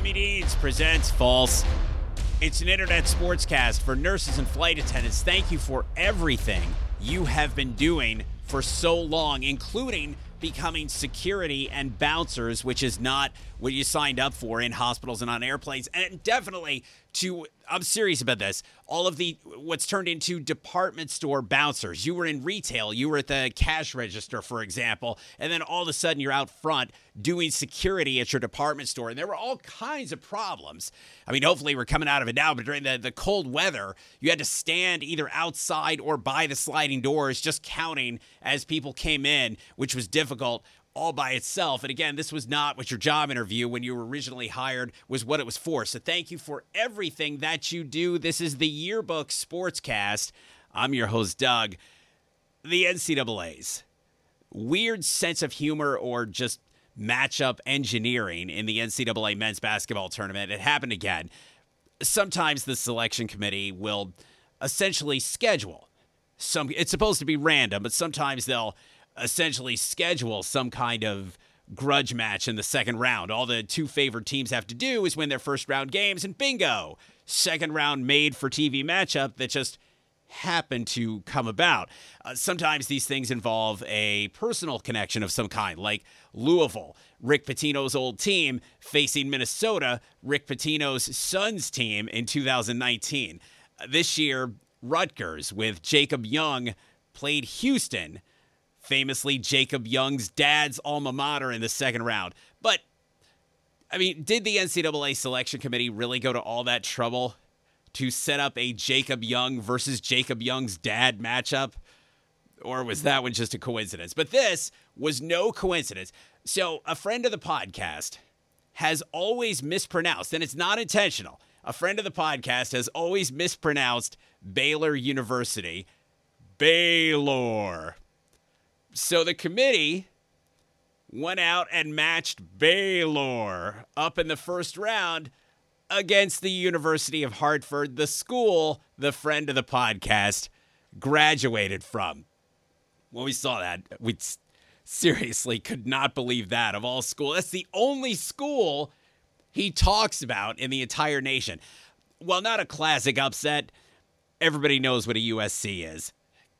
Jimmy Deans presents False. It's an internet sportscast for nurses and flight attendants. Thank you for everything you have been doing for so long, including becoming security and bouncers, which is not what you signed up for in hospitals and on airplanes. And definitely to I'm serious about this. All of the what's turned into department store bouncers. You were in retail, you were at the cash register, for example, and then all of a sudden you're out front doing security at your department store. And there were all kinds of problems. I mean, hopefully we're coming out of it now, but during the, the cold weather, you had to stand either outside or by the sliding doors, just counting as people came in, which was difficult all by itself. And again, this was not what your job interview when you were originally hired was what it was for. So thank you for everything that you do. This is the Yearbook Sportscast. I'm your host, Doug. The NCAA's weird sense of humor or just matchup engineering in the NCAA men's basketball tournament. It happened again. Sometimes the selection committee will essentially schedule some it's supposed to be random, but sometimes they'll essentially schedule some kind of grudge match in the second round. All the two favored teams have to do is win their first round games, and bingo, second round made for TV matchup that just happened to come about. Uh, sometimes these things involve a personal connection of some kind, like Louisville, Rick Pitino's old team, facing Minnesota, Rick Pitino's son's team in 2019. Uh, this year, Rutgers with Jacob Young played Houston famously Jacob Young's dad's alma mater in the second round. But, I mean, did the NCAA selection committee really go to all that trouble to set up a Jacob Young versus Jacob Young's dad matchup? Or was that one just a coincidence? But this was no coincidence. So, a friend of the podcast has always mispronounced, and it's not intentional. A friend of the podcast has always mispronounced Baylor University. Baylor. So the committee went out and matched Baylor up in the first round against the University of Hartford, the school the friend of the podcast graduated from. When we saw that, we seriously could not believe that of all school. That's the only school he talks about in the entire nation. Well, not a classic upset. Everybody knows what a USC is.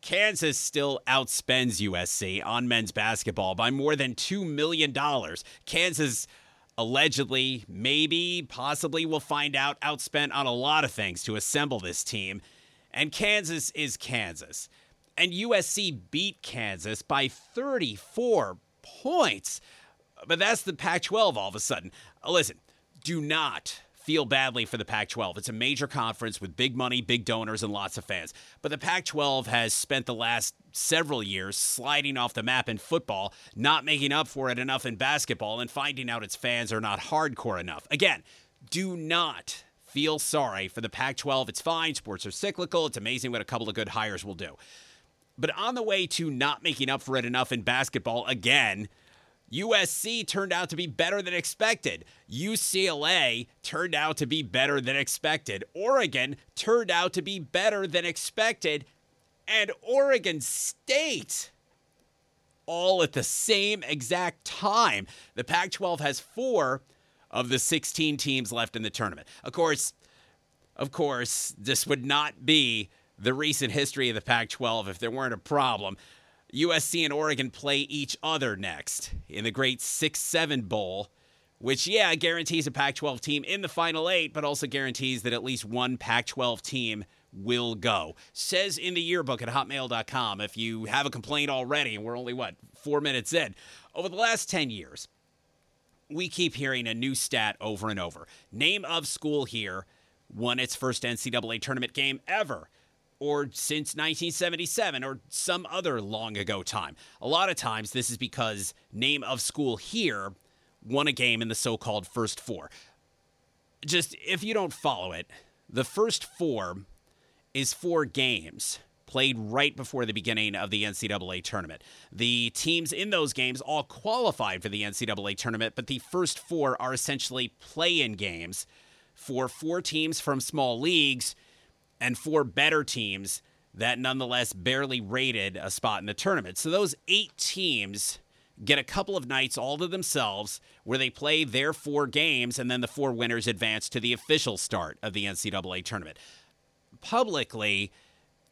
Kansas still outspends USC on men's basketball by more than $2 million. Kansas allegedly, maybe, possibly, we'll find out, outspent on a lot of things to assemble this team. And Kansas is Kansas. And USC beat Kansas by 34 points. But that's the Pac 12 all of a sudden. Listen, do not feel badly for the Pac 12. It's a major conference with big money, big donors, and lots of fans. But the Pac 12 has spent the last several years sliding off the map in football, not making up for it enough in basketball, and finding out its fans are not hardcore enough. Again, do not feel sorry for the Pac 12. It's fine. Sports are cyclical. It's amazing what a couple of good hires will do. But on the way to not making up for it enough in basketball again, USC turned out to be better than expected. UCLA turned out to be better than expected. Oregon turned out to be better than expected. And Oregon State all at the same exact time. The Pac 12 has four of the 16 teams left in the tournament. Of course, of course, this would not be the recent history of the Pac 12 if there weren't a problem. USC and Oregon play each other next in the great 6 7 Bowl, which, yeah, guarantees a Pac 12 team in the final eight, but also guarantees that at least one Pac 12 team will go. Says in the yearbook at hotmail.com if you have a complaint already, and we're only, what, four minutes in. Over the last 10 years, we keep hearing a new stat over and over. Name of school here won its first NCAA tournament game ever or since 1977 or some other long ago time. A lot of times, this is because name of school here won a game in the so called first four. Just if you don't follow it, the first four is four games played right before the beginning of the NCAA tournament. The teams in those games all qualified for the NCAA tournament, but the first four are essentially play in games for four teams from small leagues and four better teams that nonetheless barely rated a spot in the tournament. So those eight teams get a couple of nights all to themselves where they play their four games and then the four winners advance to the official start of the NCAA tournament. Publicly,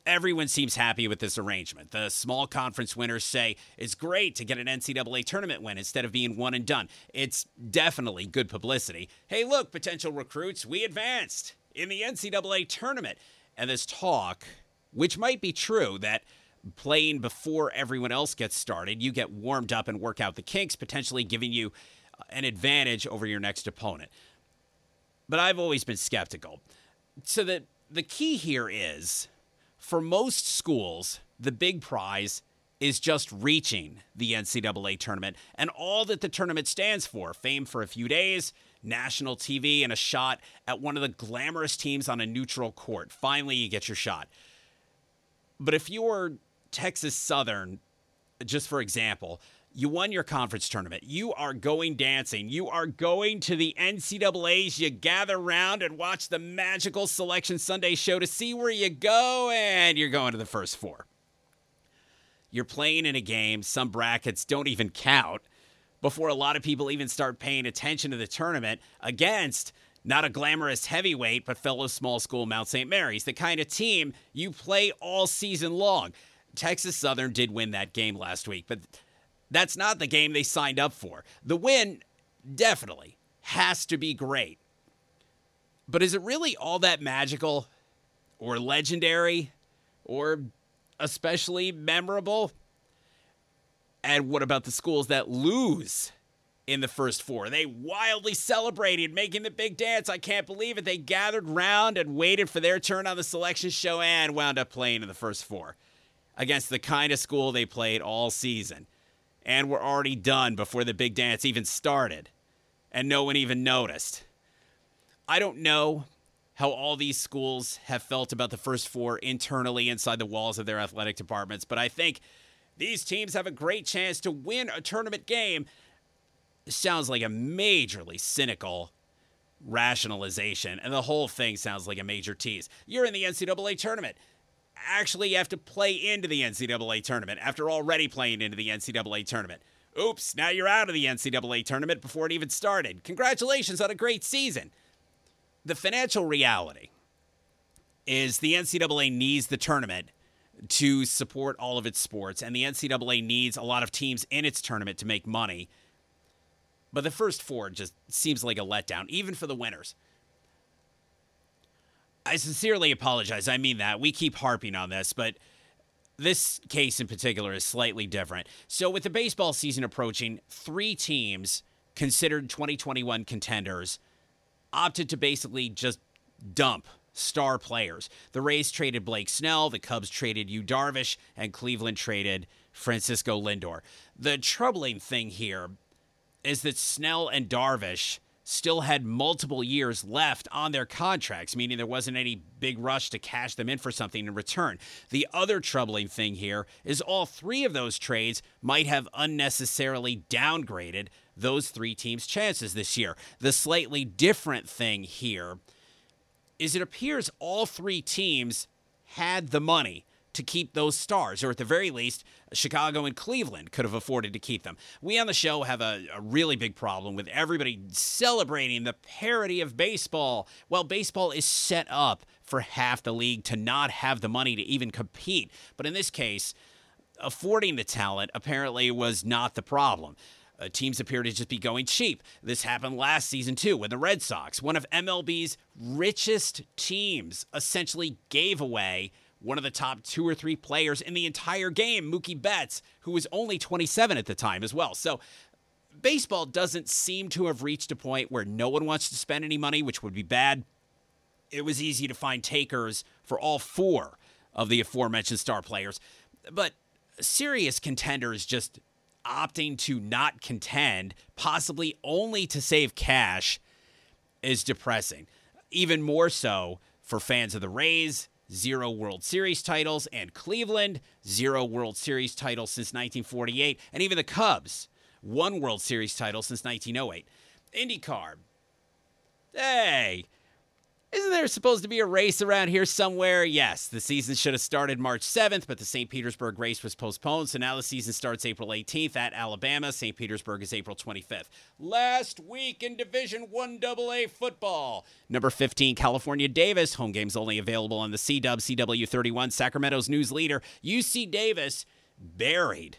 everyone seems happy with this arrangement. The small conference winners say it's great to get an NCAA tournament win instead of being one and done. It's definitely good publicity. Hey, look, potential recruits, we advanced in the NCAA tournament. And this talk, which might be true, that playing before everyone else gets started, you get warmed up and work out the kinks, potentially giving you uh, an advantage over your next opponent. But I've always been skeptical. So that the key here is for most schools, the big prize is just reaching the NCAA tournament and all that the tournament stands for fame for a few days, national TV, and a shot at one of the glamorous teams on a neutral court. Finally, you get your shot. But if you're Texas Southern, just for example, you won your conference tournament. You are going dancing. You are going to the NCAAs. You gather around and watch the magical Selection Sunday show to see where you go, and you're going to the first four. You're playing in a game, some brackets don't even count before a lot of people even start paying attention to the tournament against not a glamorous heavyweight, but fellow small school Mount St. Mary's, the kind of team you play all season long. Texas Southern did win that game last week, but that's not the game they signed up for. The win definitely has to be great. But is it really all that magical or legendary or especially memorable? And what about the schools that lose in the first four? They wildly celebrated, making the big dance. I can't believe it. They gathered round and waited for their turn on the selection show and wound up playing in the first four against the kind of school they played all season and were already done before the big dance even started, and no one even noticed. I don't know how all these schools have felt about the first four internally inside the walls of their athletic departments, but I think these teams have a great chance to win a tournament game. Sounds like a majorly cynical rationalization, and the whole thing sounds like a major tease. You're in the NCAA tournament actually you have to play into the NCAA tournament after already playing into the NCAA tournament. Oops, now you're out of the NCAA tournament before it even started. Congratulations on a great season. The financial reality is the NCAA needs the tournament to support all of its sports, and the NCAA needs a lot of teams in its tournament to make money. But the first four just seems like a letdown, even for the winners. I sincerely apologize. I mean that. We keep harping on this, but this case in particular is slightly different. So, with the baseball season approaching, three teams considered 2021 contenders opted to basically just dump star players. The Rays traded Blake Snell, the Cubs traded Yu Darvish, and Cleveland traded Francisco Lindor. The troubling thing here is that Snell and Darvish still had multiple years left on their contracts, meaning there wasn't any big rush to cash them in for something in return. The other troubling thing here is all three of those trades might have unnecessarily downgraded those three teams' chances this year. The slightly different thing here is it appears all three teams had the money to keep those stars, or at the very least, Chicago and Cleveland could have afforded to keep them. We on the show have a, a, really big problem with everybody celebrating the parity of baseball. Well, baseball is set up for half the league to not have the money to even compete. But in this case, affording the talent apparently was not the problem. Uh, teams appear to just be going cheap. This happened last season too, when the Red Sox, one of MLB's richest teams, essentially gave away one of the top two or three players in the entire game, Mookie Betts, who was only 27 at the time as well. So baseball doesn't seem to have reached a point where no one wants to spend any money, which would be bad. It was easy to find takers for all four of the aforementioned star players. But serious contenders just opting to not contend, possibly only to save cash, is depressing. Even more so for fans of the Rays zero World Series titles, and Cleveland, zero World Series titles since 1948, and even the Cubs, one World Series title since 1908. IndyCar, hey, Isn't there supposed to be a race around here somewhere? Yes, the season should have started March 7th, but the St. Petersburg race was postponed, so now the season starts April 18th at Alabama. St. Petersburg is April 25th. Last week in Division 1 AA football. Number 15, California Davis. Home games only available on the C Dub CW31. Sacramento's news leader, UC Davis, buried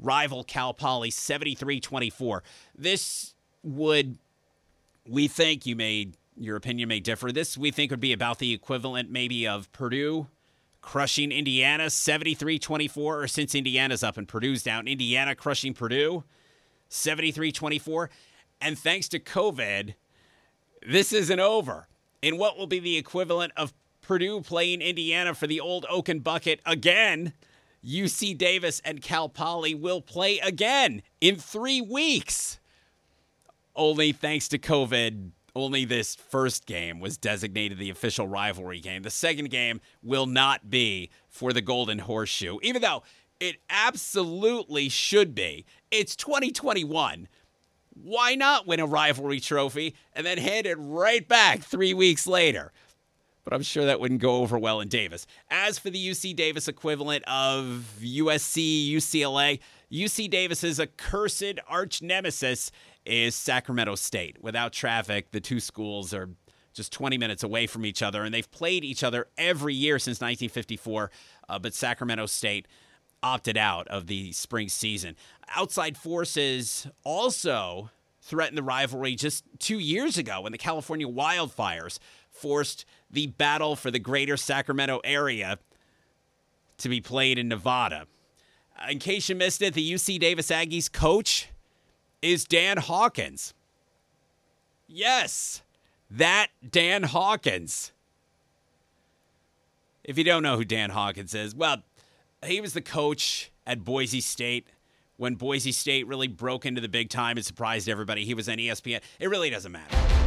rival Cal Poly 73 24. This would, we think, you made your opinion may differ. This we think would be about the equivalent maybe of Purdue crushing Indiana 73-24 or since Indiana's up and Purdue's down, Indiana crushing Purdue 73-24 and thanks to COVID this isn't over. In what will be the equivalent of Purdue playing Indiana for the old Oaken bucket again, UC Davis and Cal Poly will play again in 3 weeks. Only thanks to COVID only this first game was designated the official rivalry game. The second game will not be for the Golden Horseshoe, even though it absolutely should be. It's 2021. Why not win a rivalry trophy and then hand it right back three weeks later? But I'm sure that wouldn't go over well in Davis. As for the UC Davis equivalent of USC, UCLA, UC Davis's accursed arch nemesis is Sacramento State. Without traffic, the two schools are just 20 minutes away from each other, and they've played each other every year since 1954. Uh, but Sacramento State opted out of the spring season. Outside forces also threatened the rivalry just two years ago when the California wildfires forced the battle for the greater Sacramento area to be played in Nevada. In case you missed it, the UC Davis Aggies coach is Dan Hawkins. Yes, that Dan Hawkins. If you don't know who Dan Hawkins is, well, he was the coach at Boise State when Boise State really broke into the big time and surprised everybody. He was on ESPN. It really doesn't matter.